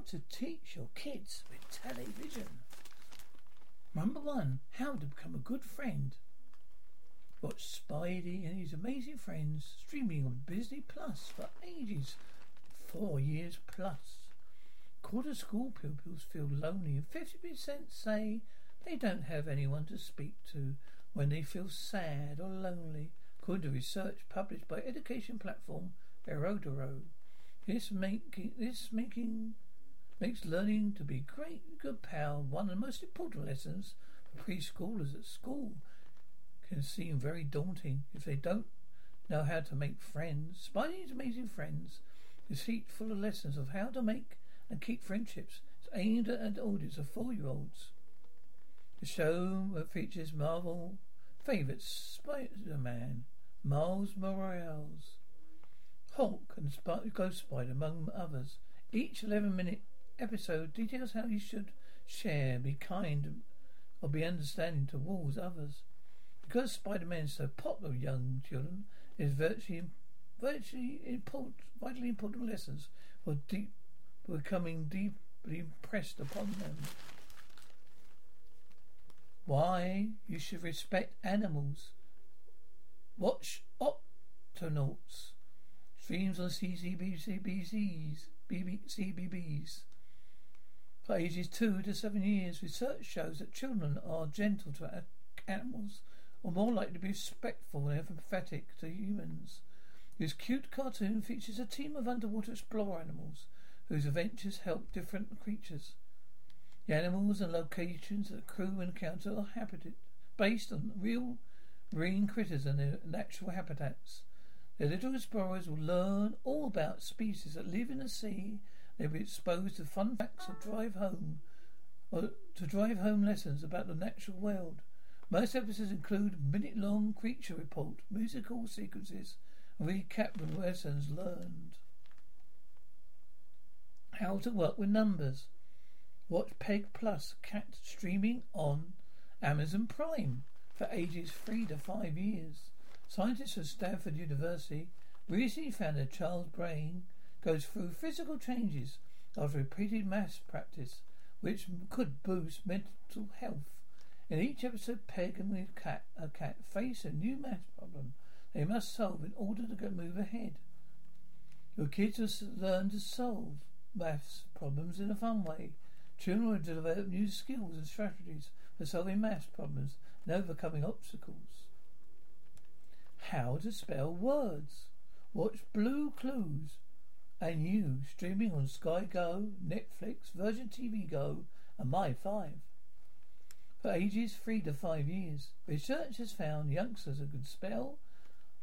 how to teach your kids with television. Number one, how to become a good friend. Watch Spidey and his amazing friends streaming on Disney Plus for ages. Four years plus. Quarter school pupils feel lonely and 50% say they don't have anyone to speak to when they feel sad or lonely, according to research published by education platform Erodoro. This making this making makes learning to be great good pal one of the most important lessons for preschoolers at school. Can seem very daunting if they don't know how to make friends. Spidey's amazing friends is full of lessons of how to make and keep friendships. It's aimed at an audience of four year olds. The show features Marvel favourites Spider Man, Miles Morales, Hulk, and Sp- Ghost Spider, among others. Each 11 minute episode details how you should share, be kind, or be understanding towards others. Because Spider Man is so popular with young children, it is virtually, virtually important, vitally important lessons for deep, becoming deeply impressed upon them. Why you should respect animals. Watch Octonauts. Streams on CCBCBCs, BBCBBs. For ages 2 to 7 years, research shows that children are gentle to animals or more likely to be respectful and empathetic to humans. This cute cartoon features a team of underwater explorer animals whose adventures help different creatures. The animals and locations that the crew encounter are habited based on real marine critters and their natural habitats. The little explorers will learn all about species that live in the sea. They'll be exposed to fun facts to drive home or to drive home lessons about the natural world. Most episodes include minute-long creature report, musical sequences, and recap of lessons learned. How to work with numbers. Watch Peg Plus Cat streaming on Amazon Prime for ages three to five years. Scientists at Stanford University recently found a child's brain goes through physical changes after repeated maths practice, which could boost mental health. In each episode, Peg and the cat, a cat face a new math problem they must solve in order to move ahead. Your kids will learn to solve maths problems in a fun way. Children will develop new skills and strategies for solving maths problems and overcoming obstacles. How to spell words. Watch Blue Clues and You streaming on Sky Go, Netflix, Virgin TV Go, and My Five for ages three to five years. Research has found youngsters who can spell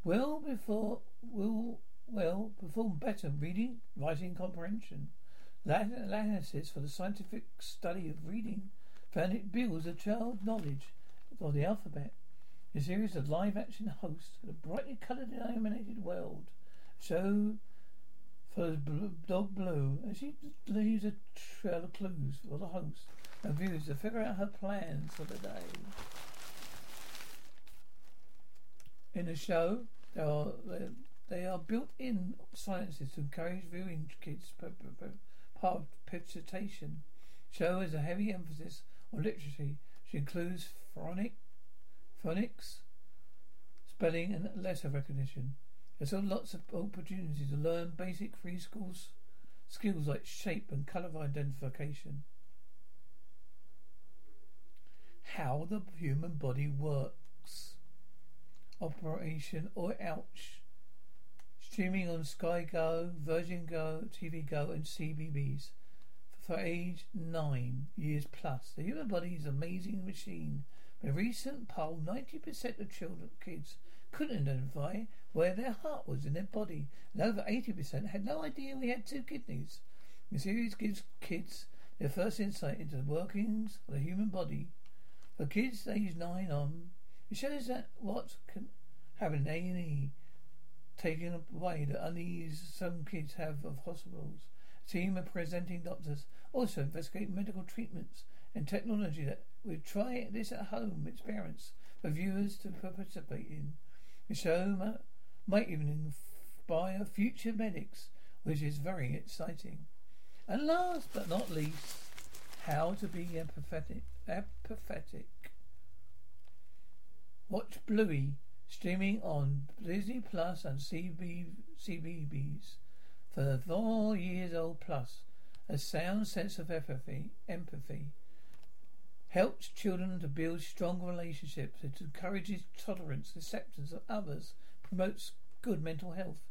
well before will well perform better reading, writing, comprehension. Latin Analysis for the scientific study of reading found it builds a child's knowledge of the alphabet. A series of live-action hosts in a brightly coloured and animated world show for Dog Blue, and she leaves a trail of clues for the host and viewers to figure out her plans for the day. In the show, there are they are built-in silences to encourage viewing kids' part of participation. Show has a heavy emphasis on literacy, which includes phonic, phonics, spelling, and letter recognition. There's also lots of opportunities to learn basic free schools skills like shape and colour identification how the human body works. Operation or Ouch. Streaming on Sky Go, Virgin Go, TV Go, and CBBC for age nine years plus. The human body is an amazing machine. In a recent poll, 90% of children, kids couldn't identify where their heart was in their body, and over 80% had no idea we had two kidneys. The series gives kids their first insight into the workings of the human body for kids aged nine on, it shows that what can have an A&E taken away the unease some kids have of hospitals. A team of presenting doctors also investigate medical treatments and technology that we try this at home experience for viewers to participate in. Show might even inspire future medics, which is very exciting. And last but not least, how to be empathetic. empathetic. Watch Bluey streaming on Disney Plus and CB, CBeebies for four years old plus. A sound sense of empathy, empathy helps children to build strong relationships. It encourages tolerance, acceptance of others, promotes good mental health.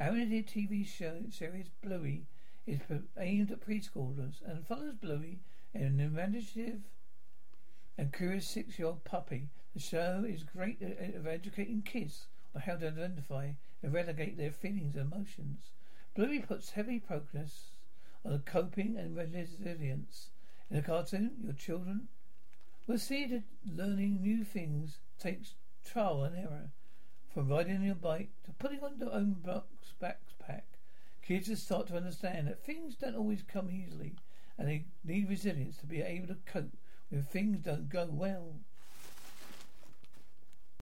Our animated TV show series Bluey is aimed at preschoolers and follows Bluey, an imaginative and curious six-year-old puppy. The show is great at educating kids on how to identify and relegate their feelings and emotions. Bluey puts heavy focus on coping and resilience. In the cartoon, your children will see that learning new things takes trial and error. From riding your bike to putting on your own box backpack, kids will start to understand that things don't always come easily and they need resilience to be able to cope when things don't go well.